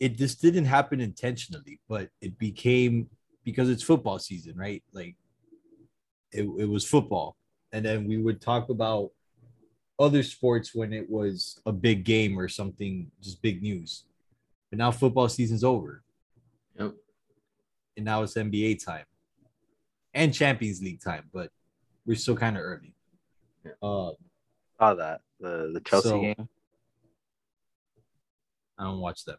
it just didn't happen intentionally, but it became because it's football season, right? Like it, it was football. And then we would talk about other sports when it was a big game or something, just big news. But now football season's over. Yep. And now it's NBA time and Champions League time, but we're still kind of early. Yeah. Uh, Saw that the the Chelsea So- game. I don't watch them.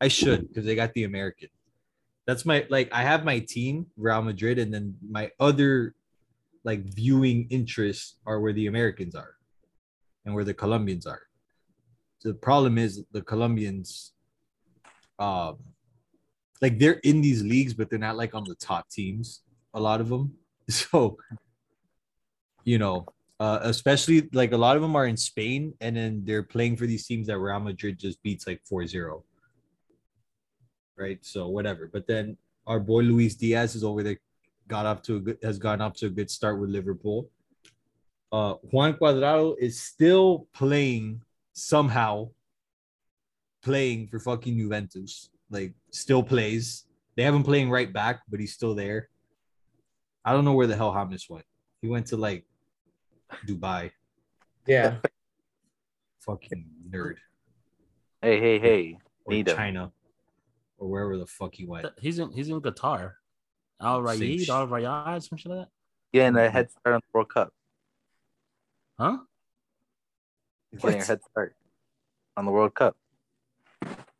I should because they got the American. That's my like I have my team Real Madrid, and then my other like viewing interests are where the Americans are, and where the Colombians are. The problem is the Colombians, um, like they're in these leagues, but they're not like on the top teams. A lot of them, so you know, uh, especially like a lot of them are in Spain and then they're playing for these teams that Real Madrid just beats like 4-0. Right? So whatever. But then our boy Luis Diaz is over there got off to a good has gotten off to a good start with Liverpool. Uh Juan Cuadrado is still playing somehow playing for fucking Juventus. Like still plays. They have him playing right back, but he's still there. I don't know where the hell James went. He went to like Dubai. Yeah. Fucking nerd. Hey, hey, hey. Or Need him. China. Or wherever the fuck he went. He's in he's in Qatar. Al Same Rayed, shit. Al Rayad, some shit like that. Getting a head start on the World Cup. Huh? He's Getting a head start on the World Cup.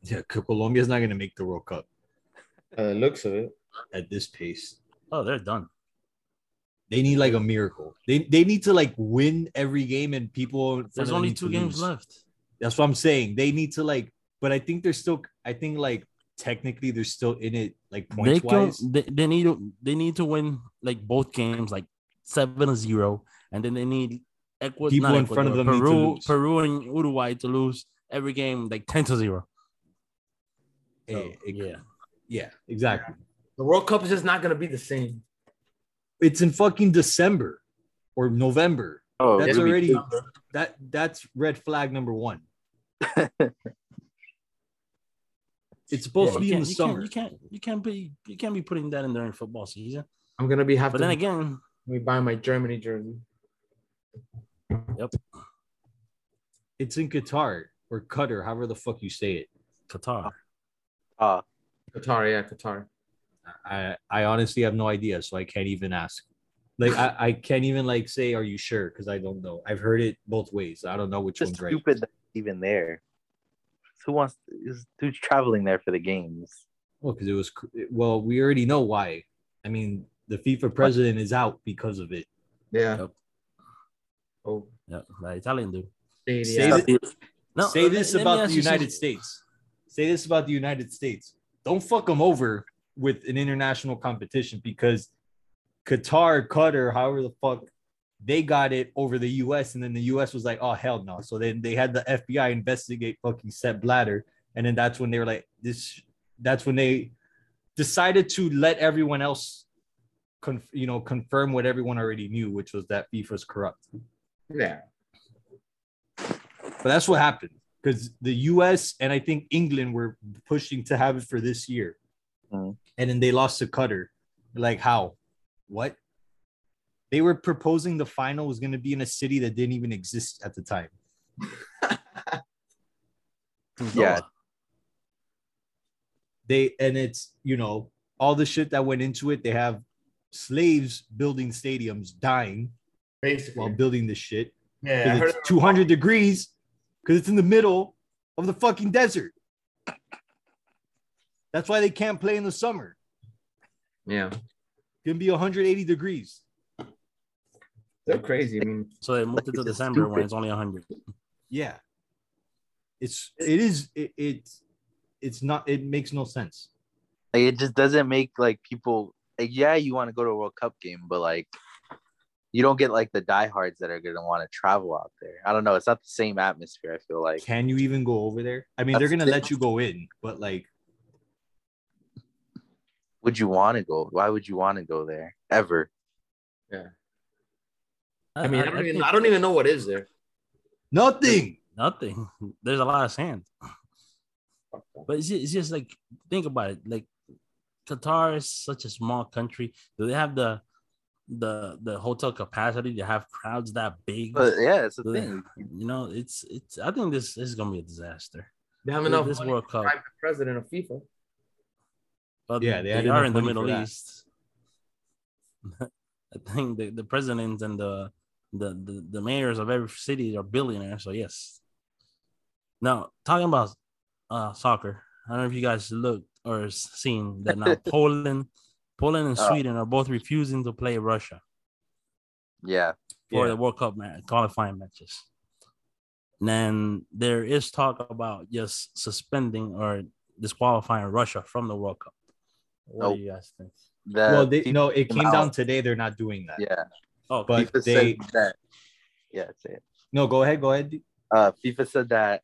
Yeah, Colombia's not gonna make the World Cup Uh, looks of it. at this pace. Oh, they're done. They need like a miracle. They they need to like win every game and people. There's only two games lose. left. That's what I'm saying. They need to like, but I think they're still. I think like technically they're still in it like They points can, wise. they, they need to they need to win like both games like seven to zero, and then they need Ecuador, People not in front of Ecuador, them need to Peru, lose. Peru and Uruguay to lose every game like ten to zero. So, Eh, it- yeah, yeah, exactly. The World Cup is just not gonna be the same. It's in fucking December or November. Oh, That's already that that's red flag number one. It's supposed to you be in the you summer. can't, you can't you can't be you can't be putting that in during football season. I'm gonna be have But to then again, let me buy my Germany jersey. yep, It's in Qatar or Qatar, however the fuck you say it. Qatar. uh, Qatar, yeah, Qatar. I I honestly have no idea, so I can't even ask. Like I, I can't even like say, are you sure? Because I don't know. I've heard it both ways. I don't know which just one's right. stupid even there. Who wants is who's traveling there for the games? Well, because it was well, we already know why. I mean, the FIFA president is out because of it. Yeah. Yep. Oh, Yeah, the Italian dude. Stadia. Say thi- No, say let- this let about ask the United something. States. Say this about the United States. Don't fuck them over with an international competition because Qatar, Qatar, however the fuck they got it over the US, and then the US was like, oh hell no. So then they had the FBI investigate fucking Sepp Blatter, and then that's when they were like, this. That's when they decided to let everyone else, conf- you know, confirm what everyone already knew, which was that FIFA's corrupt. Yeah. But that's what happened because the US and I think England were pushing to have it for this year. Mhm. And then they lost to Qatar. Like, how? What? They were proposing the final was going to be in a city that didn't even exist at the time. Yeah. They and it's, you know, all the shit that went into it. They have slaves building stadiums dying Basically. while building this shit. yeah. I because heard it's 200 degrees because it's in the middle of the fucking desert. That's why they can't play in the summer. yeah. It's gonna be 180 degrees. They're crazy. I mean, So they moved it to It's December when it's only 100. Yeah, it's it is it, it's it's not it makes no sense. Like, it just doesn't make like people. Like, yeah, you want to go to a World Cup game, but like, you don't get like the diehards that are gonna want to travel out there. I don't know. It's not the same atmosphere. I feel like. Can you even go over there? I mean, they're gonna the- let you go in, but like, Would you want to go? Why would you want to go there ever? I mean, I don't even I don't even know what is there. nothing. nothing. There's a lot of sand. But it's just, it's just like think about it. Like Qatar is such a small country. Do they have the the the hotel capacity to have crowds that big? But yeah, it's a Do they- thing. You know, it's it's. I think this, this is gonna be a disaster. They have enough this money World Cup. bribe the president of FIFA. But Yeah, they they, are in the Middle. East. I think the, the presidents and the, the the the mayors of every city are billionaires. So yes. Now talking about uh soccer, I don't know if you guys looked or seen that now Poland, Poland and Oh. Sweden are both refusing to play Russia Yeah. for Yeah. the World Cup ma- qualifying matches. And then there is talk about just suspending or disqualifying Russia from the World Cup. What Nope. do you guys think? The well, they no, it came came down today. They're not doing that. Yeah. Oh, But FIFA they said that. Yeah, say it. no, go ahead, go ahead. Uh, FIFA said that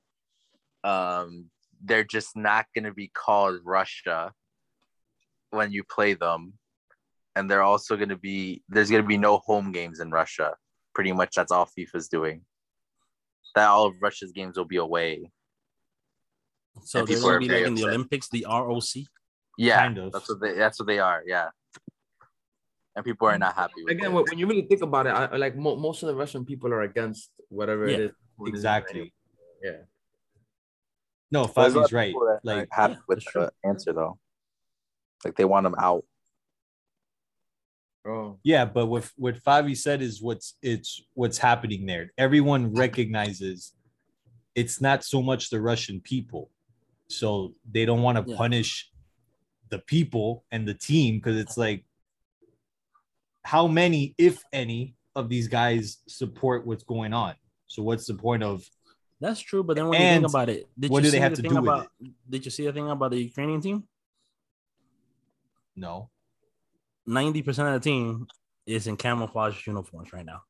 um, they're just not going to be called Russia when you play them, and they're also going to be there's going to be no home games in Russia. Pretty much, that's all FIFA's doing. That all of Russia's games will be away. So they're people gonna are be very like in the. Olympics, the ROC. Yeah, Kind of. that's what they that's what they are. Yeah, and people are mm. not happy with Again, it. when when you really think about it, I, I like mo- most of the Russian people are against whatever Yeah, it is. what it is Exactly. Yeah. No, There's a lot Fabi's right. people that aren't Like happy with the answer though. Like they want them out. Oh. Yeah, but what what Fabi said is what's it's what's happening there. Everyone recognizes it's not so much the Russian people, so they don't want to Yeah. punish the people and the team because it's like how many, if any, of these guys support what's going on. So what's the point of That's true, but then when you think about it, did what you do they have the to thing do with about? Did you see the thing about the Ukrainian team? no? Ninety percent of the team is in camouflage uniforms right now.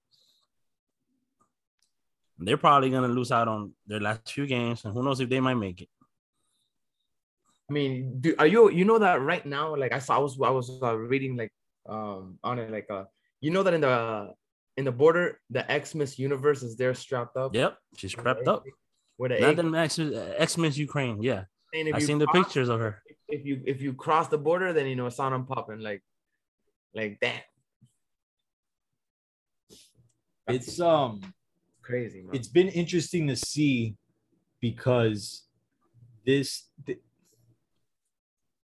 They're probably gonna lose out on their last few games, and who knows if they might make it. I mean, do are you you know that right now? Like I saw, I was I was uh, reading like um on it like uh you know that in the in the border the ex Miss Universe is there strapped up. Yep, she's prepped up. With the Not egg, the X X Miss Ukraine. Yeah, I've seen the pictures of her. If you if you cross the border, then you know it's on and popping like like that. It's um crazy, man. it's been interesting to see because this th-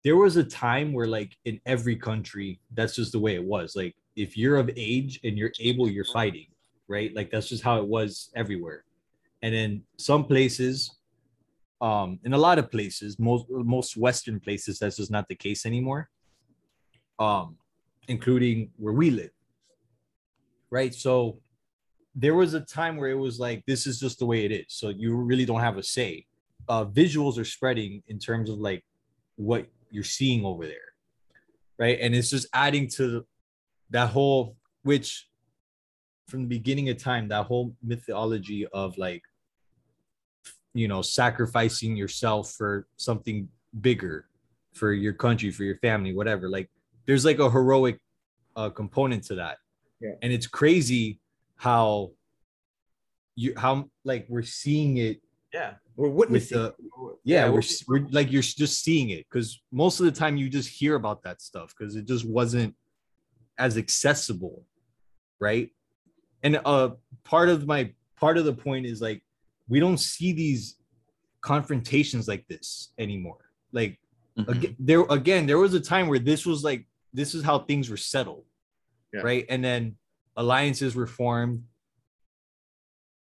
there was a time where like in every country that's just the way it was. Like if you're of age and you're able you're fighting right? Like that's just how it was everywhere. And in some places um in a lot of places most most western places that's just not the case anymore um including where we live right? So there was a time where it was like this is just the way it is. So you really don't have a say. Uh visuals are spreading in terms of like what you're seeing over there right? And it's just adding to that whole which from the beginning of time that whole mythology of like you know sacrificing yourself for something bigger for your country for your family whatever. Like there's like a heroic uh component to that. Yeah. and it's crazy how you how like we're seeing it yeah, we're witnessing. the it. yeah, we're, we're- we're like you're just seeing it because most of the time you just hear about that stuff because it just wasn't as accessible right and uh part of my part of the point is like we don't see these confrontations like this anymore like Mhm. again, there again there was a time where this was like this is how things were settled Yeah. right and then alliances were formed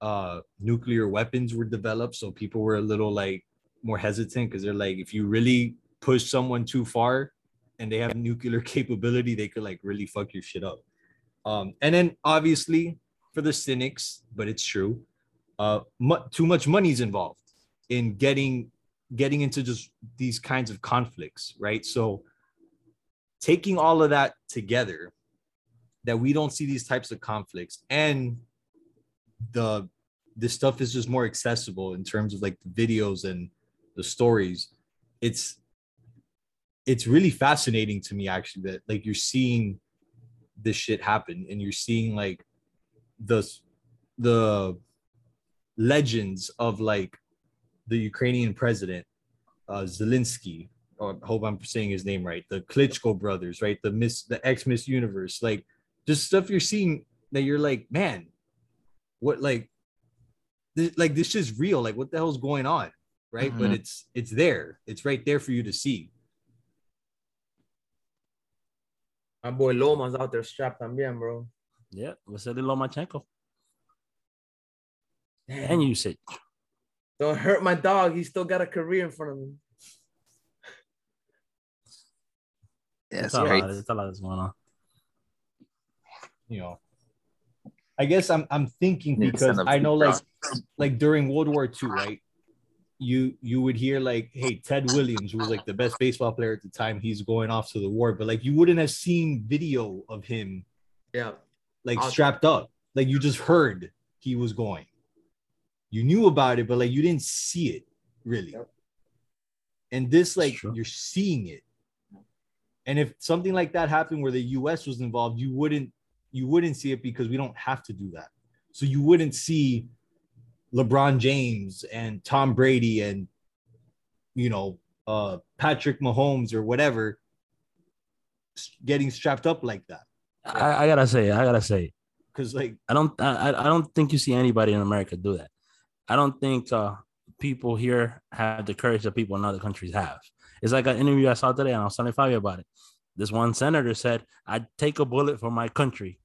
uh nuclear weapons were developed so people were a little like more hesitant because they're like if you really push someone too far and they have nuclear capability they could like really fuck your shit up. Um and then obviously for the cynics but it's true uh mu- too much money's involved in getting getting into just these kinds of conflicts right? So taking all of that together that we don't see these types of conflicts and the this stuff is just more accessible in terms of like the videos and the stories it's it's really fascinating to me actually that like you're seeing this shit happen and you're seeing like the the legends of like the Ukrainian president uh, Zelensky. Or I hope I'm saying his name right. The Klitschko brothers, right? The Miss, the ex Miss Universe, like just stuff you're seeing that you're like, man, what like, this, like this is real. Like, what the hell's going on, right? But Mhm. it's it's there. It's right there for you to see. My boy Loma's out there strapped también, bro. Yeah, Vasily Lomachenko. Damn. And Usyk. Don't hurt my dog. He's still got a career in front of him. Yeah, it's It's a lot. It's a lot that's going on. You know, I guess I'm I'm thinking because I know like like during World War II, right? You you would hear like, hey, Ted Williams, who was like the best baseball player at the time, he's going off to the war, but like you wouldn't have seen video of him Yeah. like I'll- strapped up. Like you just heard he was going. You knew about it, but like you didn't see it really. Yep. And this, like, true. you're seeing it. And if something like that happened where the US was involved, you wouldn't you wouldn't see it because we don't have to do that. So you wouldn't see LeBron James and Tom Brady and you know uh Patrick Mahomes or whatever getting strapped up like that. I, I gotta say, I gotta say, Because like I don't, I, I- I don't think you see anybody in America do that. I don't think uh, people here have the courage that people in other countries have. It's like an interview I saw today, and I was telling Fabio about it. This one senator said, "I'd take a bullet for my country,"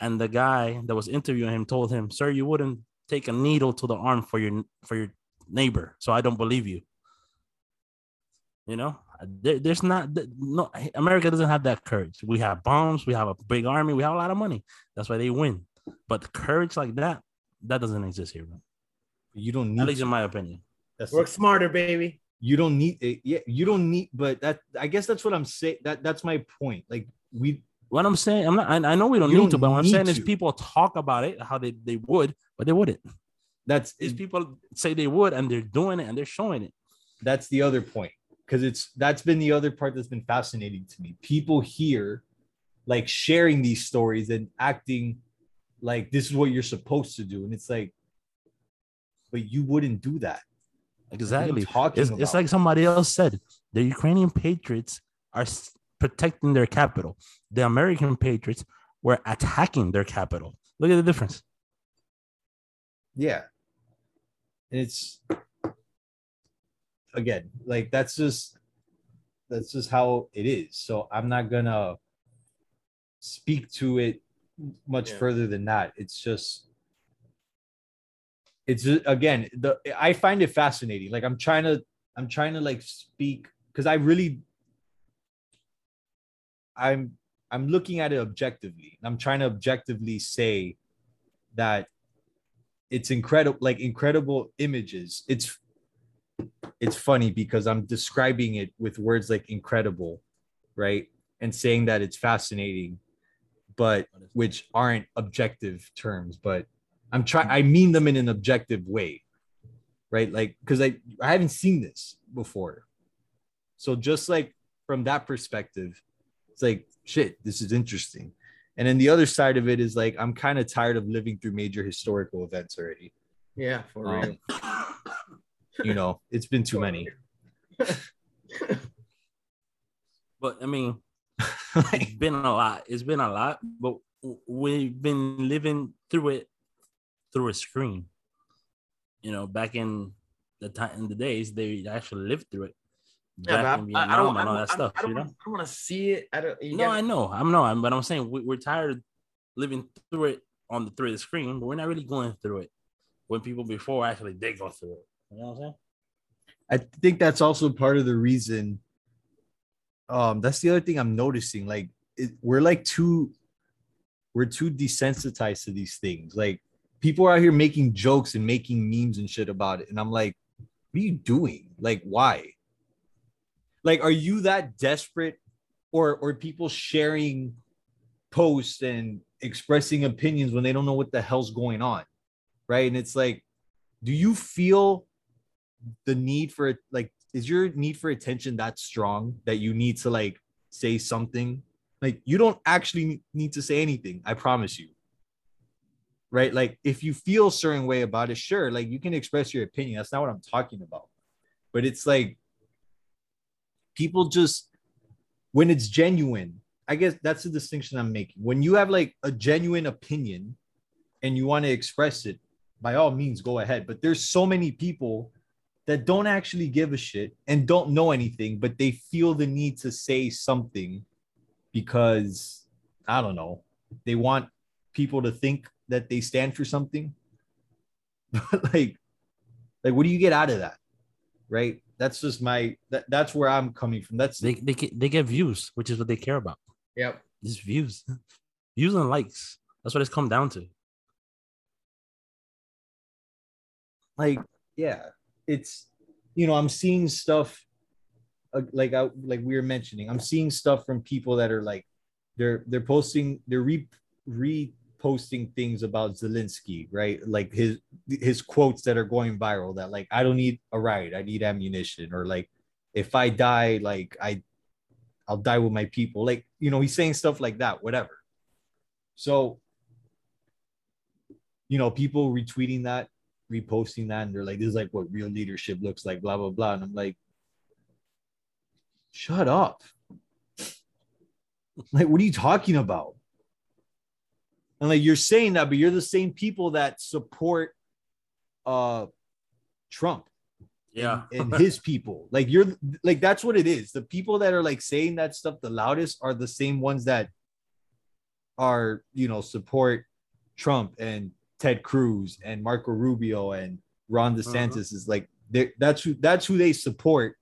and the guy that was interviewing him told him, "Sir, you wouldn't take a needle to the arm for your for your neighbor, so I don't believe you." You know, there, there's not no America doesn't have that courage. We have bombs, we have a big army, we have a lot of money. That's why they win. But courage like that, that doesn't exist here, bro. you don't At need least to. in my opinion. That's Work smarter, baby. you don't need it. Yeah, you don't need. But that I guess that's what I'm saying. That that's my point. Like we What I'm saying, I'm not. I, I know we don't You need don't to, but what I'm saying is people talk about it how they, they would, but they wouldn't. that's These people say they would, and they're doing it and they're showing it. that's the other point because it's that's been the other part that's been fascinating to me. People here like sharing these stories and acting like this is what you're supposed to do, and it's like, but you wouldn't do that. Exactly. talking It's, it's like somebody else said. The Ukrainian patriots are protecting their capital. The American patriots were attacking their capital. Look at the difference. Yeah. And it's again, like that's just that's just how it is. So I'm not gonna speak to it much Yeah. further than that. It's just it's just, again the I find it fascinating. Like I'm trying to I'm trying to like speak because I really I'm I'm looking at it objectively. I'm trying to objectively say that it's incredible like incredible images it's it's funny because i'm describing it with words like incredible right and saying that it's fascinating but which aren't objective terms but i'm trying i mean them in an objective way right like because i i haven't seen this before so just like from that perspective it's like shit this is interesting and then the other side of it is like I'm kind of tired of living through major historical events already. Yeah, for Um, real. You know, it's been too many. But I mean, it's been a lot. It's been a lot, but we've been living through it through a screen. You know, back in the time in the days, they actually lived through it. Yeah, Back but I, I don't, I and all don't, that I don't, stuff. I you don't, want to see it. I don't. You No, gotta- I know, I'm no, but I'm saying we, we're tired of living through it on the through the screen, but we're not really going through it when people before actually did go through it. You know what I'm saying? I think that's also part of the reason. Um, that's the other thing I'm noticing. Like, it, we're like too, we're too desensitized to these things. Like, people are out here making jokes and making memes and shit about it, and I'm like, what are you doing? Like, why? Like, are you that desperate, or or people sharing posts and expressing opinions when they don't know what the hell's going on, right? And it's like, do you feel the need for like is your need for attention that strong that you need to like say something? Like you don't actually need to say anything i promise you. Right? Like if you feel certain way about it sure like you can express your opinion. That's not what i'm talking about. But it's like people just when it's genuine. I guess that's the distinction I'm making. When you have like a genuine opinion and you want to express it, by all means go ahead. But there's so many people that don't actually give a shit and don't know anything, but they feel the need to say something because I don't know, they want people to think that they stand for something. But like, like what do you get out of that? Right? That's just my that, that's where I'm coming from. That's They they get, they get views, which is what they care about. Yep. Just views, views and likes. That's what it's come down to. like yeah it's you know i'm seeing stuff uh, like I, like we were mentioning i'm seeing stuff from people that are like they're they're posting they're re reposting things about zelensky right like his his quotes that are going viral that like i don't need a ride i need ammunition or like if i die like i i'll die with my people like you know he's saying stuff like that whatever so you know people retweeting that reposting that and they're like, this is like what real leadership looks like, blah, blah, blah. And I'm like, shut up. like, what are you talking about? And like you're saying that, but you're the same people that support uh Trump Yeah. and his people. Like you're like that's what it is. The people that are like saying that stuff the loudest are the same ones that are, you know, support Trump and Ted Cruz and Marco Rubio and Ron DeSantis is like that's who that's who they support.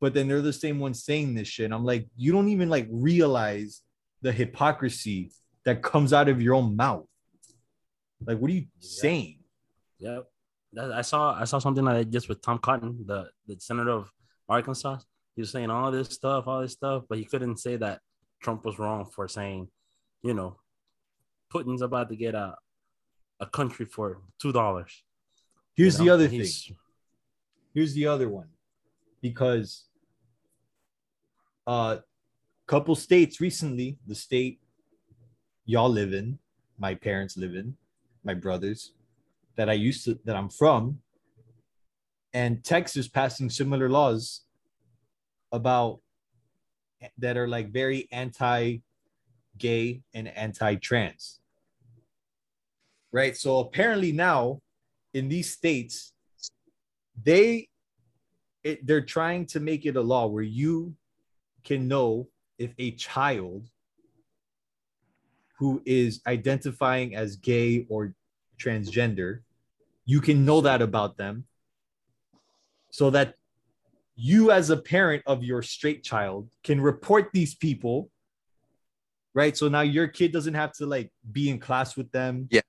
But then they're the same ones saying this shit. I'm like, you don't even like realize the hypocrisy that comes out of your own mouth. Like, what are you saying? Yep. I saw I saw something like that just with Tom Cotton, the, the senator of Arkansas. He was saying all this stuff, all this stuff, but he couldn't say that Trump was wrong for saying, you know, Putin's about to get a a country for two dollars. Here's You the know, other thing. Here's the other one. Because uh couple states recently, the state y'all live in, my parents live in, my brothers, that I used to that I'm from, and Texas passing similar laws about that are like very anti-gay and anti-trans. Right. So apparently now in these states, they it, they're trying to make it a law where you can know if a child who is identifying as gay or transgender you can know that about them so that you as a parent of your straight child can report these people right? So now your kid doesn't have to like be in class with them. Yeah.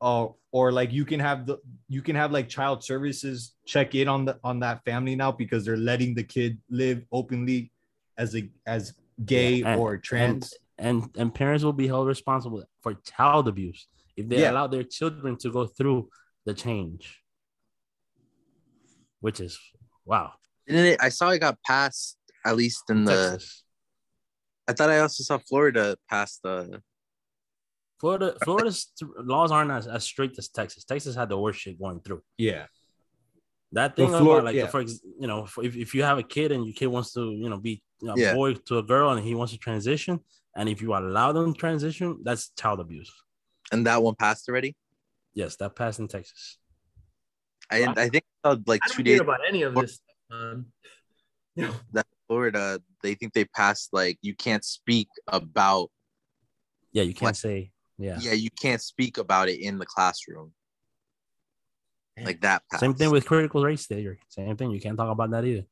uh, or like you can have the you can have like child services check in on the on that family now because they're letting the kid live openly as a as gay Yeah, and- or trans and and parents will be held responsible for child abuse if they Yeah. allow their children to go through the change which is wow Didn't it? I saw it got passed at least in the. Texas. I thought I also saw Florida pass the. florida florida's laws aren't as, as strict as texas texas had the worst shit going through yeah that thing Well, Flor- about like yeah. for you know if, if you have a kid and your kid wants to you know be a Yeah. boy to a girl and he wants to transition and if you allow them to transition that's child abuse And that one passed already. yes that passed in texas I I think I saw like I two days about any of this. Um, no. that Florida, they think they passed like you can't speak about. yeah you can't What? say yeah Yeah, you can't speak about it in the classroom. Like that. Passed. Same thing with critical race theory. Same thing. You can't talk about that either.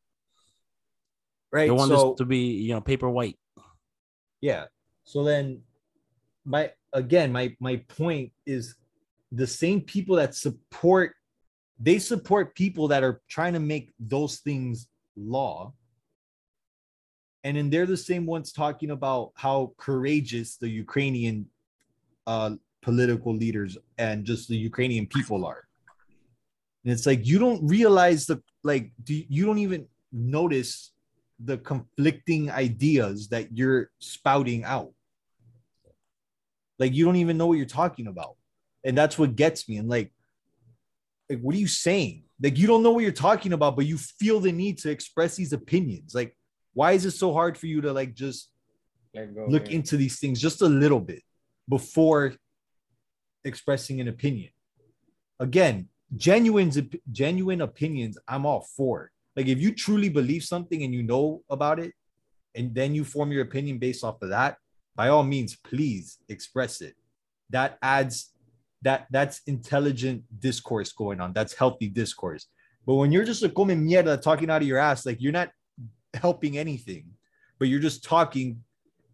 right They want so this to be, you know, paper white. Yeah. So then my again my my point is the same people that support they support people that are trying to make those things law. And then they're the same ones talking about how courageous the ukrainian uh political leaders and just the ukrainian people are. And it's like you don't realize the like do you don't even notice the conflicting ideas that you're spouting out. Like you don't even know what you're talking about. And that's what gets me. And like like what are you saying? Like you don't know what you're talking about, but you feel the need to express these opinions. Like, why is it so hard for you to like just go, look man. into these things just a little bit before expressing an opinion? Again, genuine genuine opinions, I'm all for. Like if you truly believe something and you know about it, and then you form your opinion based off of that, by all means, please express it. That adds that that's intelligent discourse going on. That's healthy discourse. But when you're just a come mierda talking out of your ass, like you're not helping anything, but you're just talking,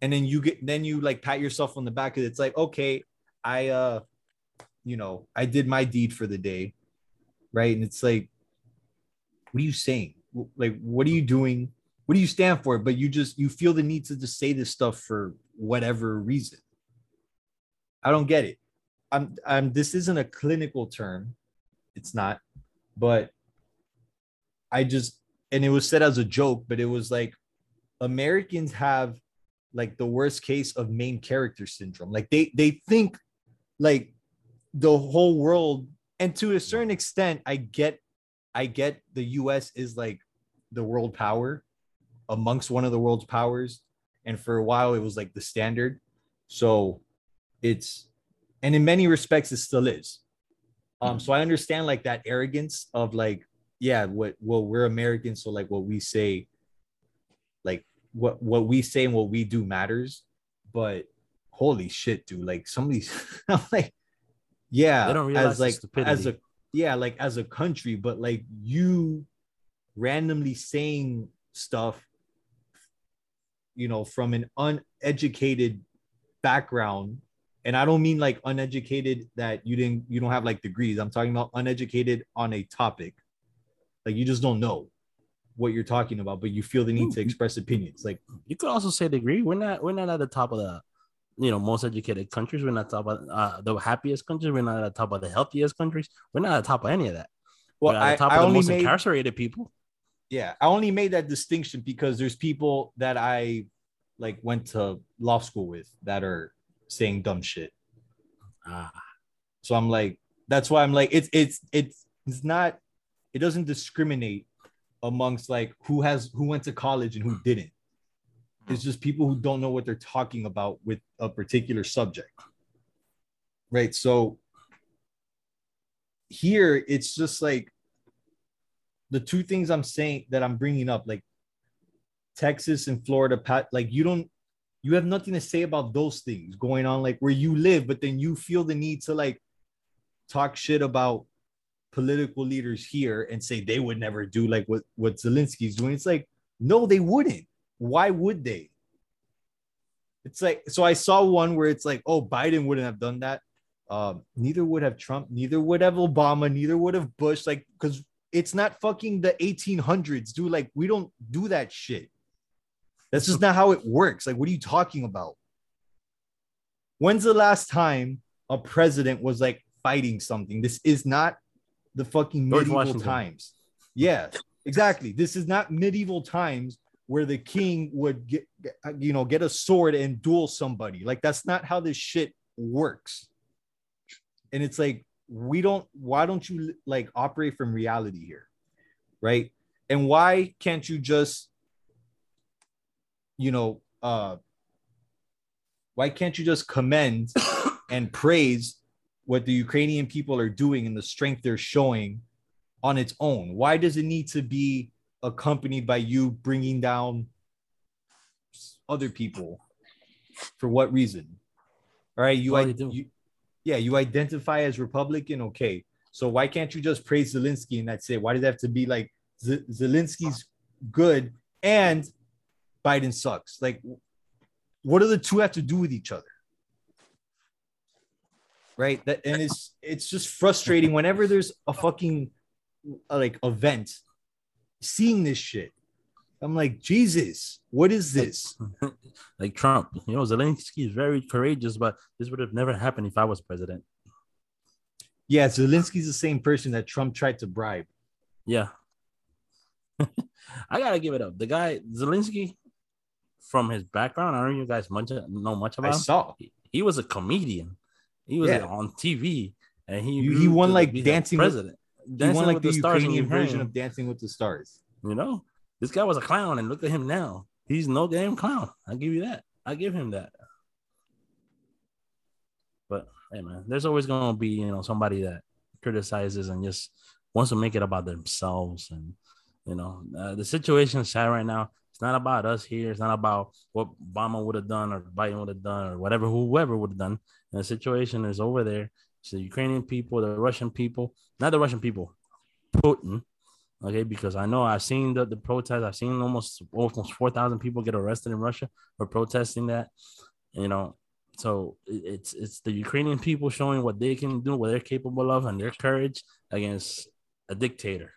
and then you get then you like pat yourself on the back. And It's like, okay, I uh, you know, I did my deed for the day, right? And it's like, what are you saying? Like, what are you doing? What do you stand for? But you just you feel the need to just say this stuff for whatever reason. I don't get it. I'm I'm this isn't a clinical term. It's not, but I just and it was said as a joke, but it was like Americans have like the worst case of main character syndrome. Like they they think like the whole world and to a certain extent I get I get the US is like the world power amongst one of the world's powers and for a while it was like the standard. So it's and in many respects it still is. Um so I understand like that arrogance of like yeah, what well we're Americans so like what we say like what what we say and what we do matters, but holy shit, dude, like some of these I'm like yeah, They don't realize as like as a yeah, like as a country, but like you randomly saying stuff you know from an uneducated background and i don't mean like uneducated that you didn't you don't have like degrees i'm talking about uneducated on a topic like you just don't know what you're talking about but you feel the need to express opinions like You could also say degree. We're not we're not at the top of the you know most educated countries. We're not top of uh, the happiest countries. We're not at the top of the healthiest countries. We're not at the top of any of that. well We're at I, the top I of the only most made incarcerated people. Yeah i only made that distinction because there's people that i like went to law school with that are saying dumb shit Ah, So I'm like, that's why I'm like, it's it's it's it's not, it doesn't discriminate amongst like who has who went to college and who didn't. It's just people who don't know what they're talking about with a particular subject. Right. So here it's just like the two things I'm saying that I'm bringing up, like Texas and Florida, Pat, like you don't you have nothing to say about those things going on like where you live but then you feel the need to like talk shit about political leaders here and say they would never do like what what Zelensky's doing. It's like no they wouldn't. Why would they? It's like so I saw one where it's like oh Biden wouldn't have done that. Um neither would have Trump neither would have Obama neither would have Bush like cuz it's not fucking the 1800s dude like we don't do that shit that's just not how it works. Like, what are you talking about? When's the last time a president was like fighting something? This is not the fucking George medieval Washington. times. Yeah, exactly. This is not medieval times where the king would get, you know, get a sword and duel somebody. Like, that's not how this shit works. And it's like, we don't, why don't you like operate from reality here? Right. And why can't you just you know, uh, why can't you just commend and praise what the Ukrainian people are doing and the strength they're showing on its own? Why does it need to be accompanied by you bringing down other people? For what reason? All right, you, I, you yeah, you identify as Republican, okay. So why can't you just praise Zelensky and that's it? Why does it have to be like Z- Zelensky's good and Biden sucks? Like, what do the two have to do with each other? Right. That and it's it's just frustrating whenever there's a fucking like event, seeing this shit. I'm like, Jesus, what is this? like Trump, you know, Zelensky is very courageous, but this would have never happened if I was president. Yeah, Zelensky's the same person that Trump tried to bribe. Yeah. I gotta give it up. The guy Zelensky, from his background, I don't know you guys much know much I about him. saw. He, he was a comedian. He was Yeah. on TV, and he You- he won, like, Dancing with- president. He won like the, the stars Ukrainian version of Dancing with the Stars. You know, this guy was a clown, and look at him now. He's no damn clown. I give you that. I give him that. But hey, man, there's always gonna be you know somebody that criticizes and just wants to make it about themselves. And you know, uh, the situation is sad right now. It's not about us here. It's not about what Obama would have done or Biden would have done or whatever whoever would have done. And the situation is over there. It's the Ukrainian people, the Russian people, not the Russian people, Putin okay? Because i know i've seen the, the protests. I've seen almost almost 4000 people get arrested in russia for protesting that you know? So it's it's the ukrainian people showing what they can do what they're capable of and their courage against a dictator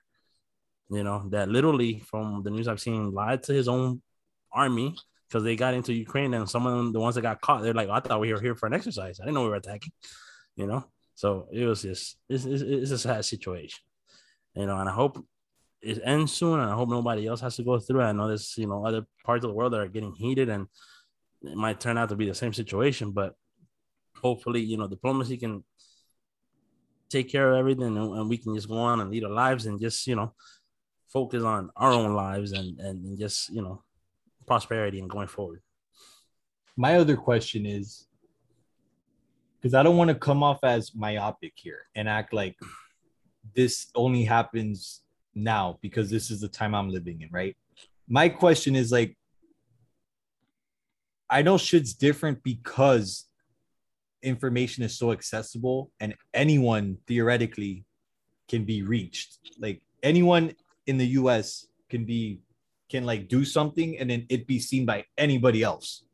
you know? That literally from the news i've seen lied to his own army because they got into ukraine and some of them the ones that got caught they're like oh, i thought we were here for an exercise. I didn't know we were attacking you know? So it was just it's, it's, it's a sad situation you know? And i hope it ends soon, and I hope nobody else has to go through it. I know there's you know other parts of the world that are getting heated, and it might turn out to be the same situation. But hopefully, you know, diplomacy can take care of everything, and, and we can just go on and lead our lives, and just you know, focus on our own lives, and and just you know, prosperity and going forward. My other question is because I don't want to come off as myopic here and act like this only happens now because this is the time I'm living in, right? My question is like, I know shit's different because information is so accessible and anyone theoretically can be reached. Like anyone in the US can be can like do something and then it be seen by anybody else.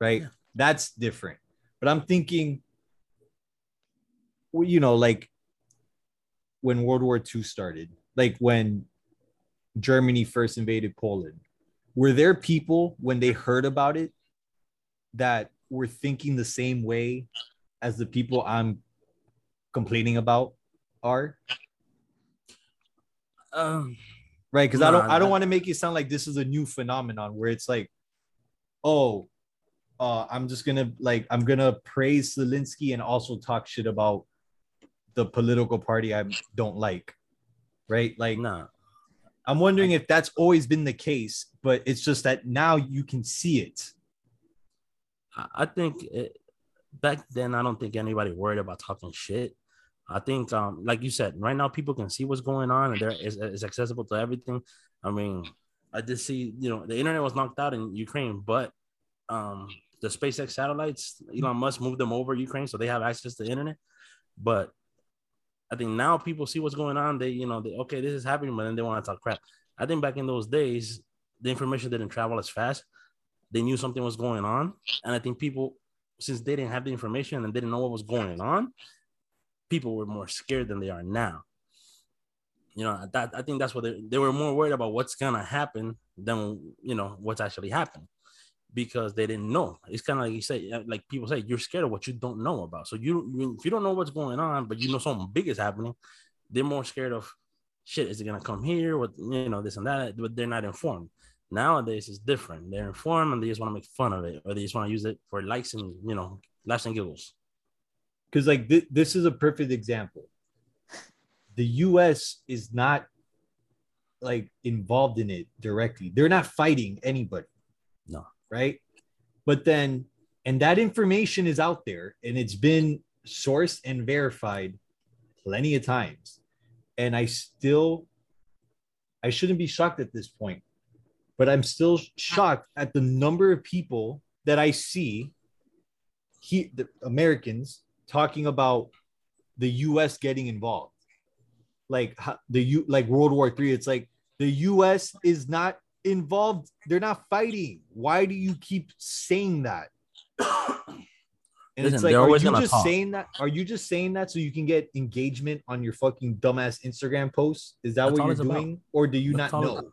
Right? Yeah. That's different. But I'm thinking well, you know, like when World War II started, like when Germany first invaded Poland, were there people when they heard about it that were thinking the same way as the people I'm complaining about are? Um, Right? Because I don't I don't want to make it sound like this is a new phenomenon where it's like, oh, uh, I'm just gonna like I'm gonna praise Zelensky and also talk shit about the political party I don't like. Right? Like nah, I'm wondering if that's always been the case, but it's just that now you can see it. I- think it, back then I don't think anybody worried about talking shit. I think, um, like you said, right now people can see what's going on and there is it's accessible to everything. I mean, I did see, you know, the internet was knocked out in Ukraine, but um, the SpaceX satellites, Elon Musk moved them over Ukraine, so they have access to the internet. But I think now people see what's going on. They, you know, they, okay, this is happening, but then they want to talk crap. I think back in those days, the information didn't travel as fast. They knew something was going on, and I think people, since they didn't have the information and didn't know what was going on, people were more scared than they are now. You know, that I think that's what they, they were more worried about what's gonna happen than you know what's actually happened because they didn't know. It's kind of like you say, uh, like people say, you're scared of what you don't know about. So you, if you don't know what's going on, but you know something big is happening, they're more scared of shit. Is it gonna come here? What you know, this and that, but they're not informed. Nowadays it's different. They're informed and they just want to make fun of it, or they just want to use it for likes and you know, laughs and giggles. Because like th- this is a perfect example. The US is not like involved in it directly. They're not fighting anybody. Right? But then and that information is out there and it's been sourced and verified plenty of times. And I still I shouldn't be shocked at this point, but I'm still shocked at the number of people that I see he the Americans talking about the US getting involved. Like the U like World War Three. It's like the US is not involved. They're not fighting. Why do you keep saying that? And it's like, they're you just talk. saying that? Are you just saying that so you can get engagement on your fucking dumbass Instagram posts? Is that That's what you're it's about. doing, or do you That's not know?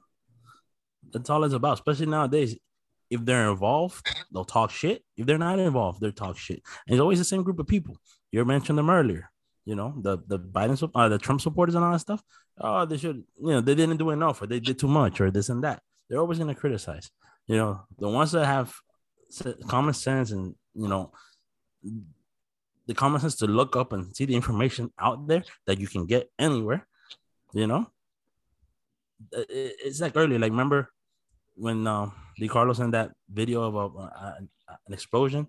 That's all it's about, especially nowadays. If they're involved, they'll talk shit. If they're not involved, they'll talk shit. And it's always the same group of people. You mentioned them earlier. You know, the the Biden, uh, the Trump supporters and all that stuff. Oh, they should, you know, they didn't do enough or they did too much or this and that. They're always going to criticize. You know, the ones that have common sense and, you know, the common sense to look up and see the information out there that you can get anywhere, You know, it- it's like earlier. Like remember when uh, Lee Carlos in that video of a, uh, an explosion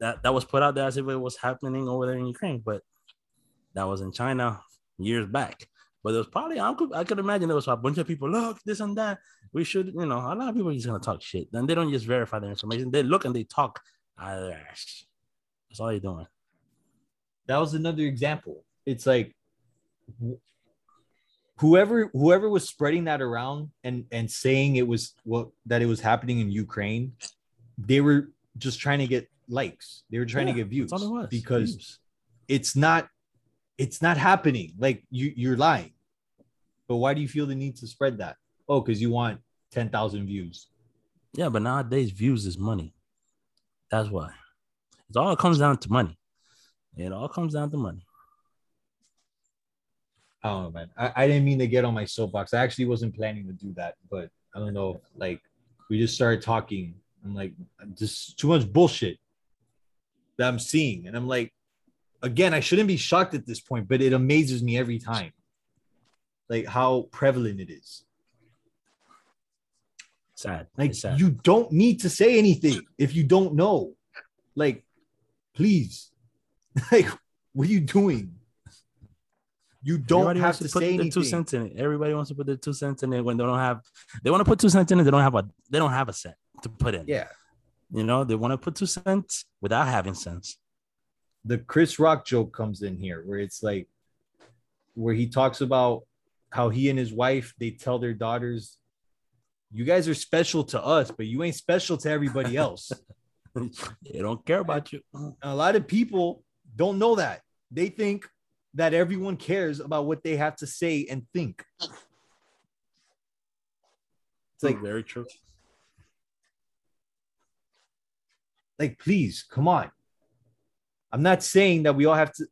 that that was put out there as if it was happening over there in Ukraine, but that was in China years back. But it was probably I could I could imagine there was a bunch of people. Look, this and that. We should, you know, a lot of people are just gonna talk shit. And they don't just verify their information. They look and they talk ah, of. That's all you're doing. that was another example. It's like whoever whoever was spreading that around and and saying it was what that it was happening in Ukraine, they were just trying to get likes. They were trying to get views That's all it was. because Views. it's not it's not happening. Like you you're lying. But why do you feel the need to spread that? Oh, because you want 10,000 views. Yeah, but nowadays views is money. That's why. It all comes down to money. It all comes down to money. I don't know, man. I, I didn't mean to get on my soapbox. I actually wasn't planning to do that, but I don't know. Like, we just started talking. I'm like, just too much bullshit that I'm seeing. And I'm like, again, I shouldn't be shocked at this point, but it amazes me every time. Like, how prevalent it is. Sad. Like, sad. you don't need to say anything if you don't know. Like, please. Like, what are you doing? You don't Everybody have wants to, put say anything. two cents in it. Everybody wants to put their two cents in it when they don't have. They want to put two cents in it. They don't have a. They don't have a cent to put in. Yeah. You know, they want to put two cents without having cents. The Chris Rock joke comes in here where it's like where he talks about how he and his wife they tell their daughters you guys are special to us but you ain't special to everybody else they don't care about you. a lot of people don't know that they think that everyone cares about what they have to say and think it's like very true. like please come on i'm not saying that we all have to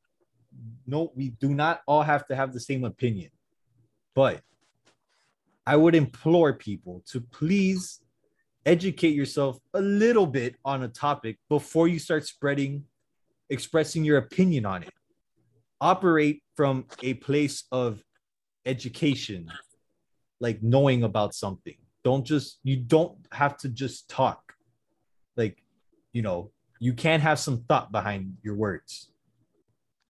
no we do not all have to have the same opinion but i would implore people to please educate yourself a little bit on a topic before you start spreading expressing your opinion on it. Operate from a place of education like knowing about something. Don't just you don't have to just talk. Like you know you can have some thought behind your words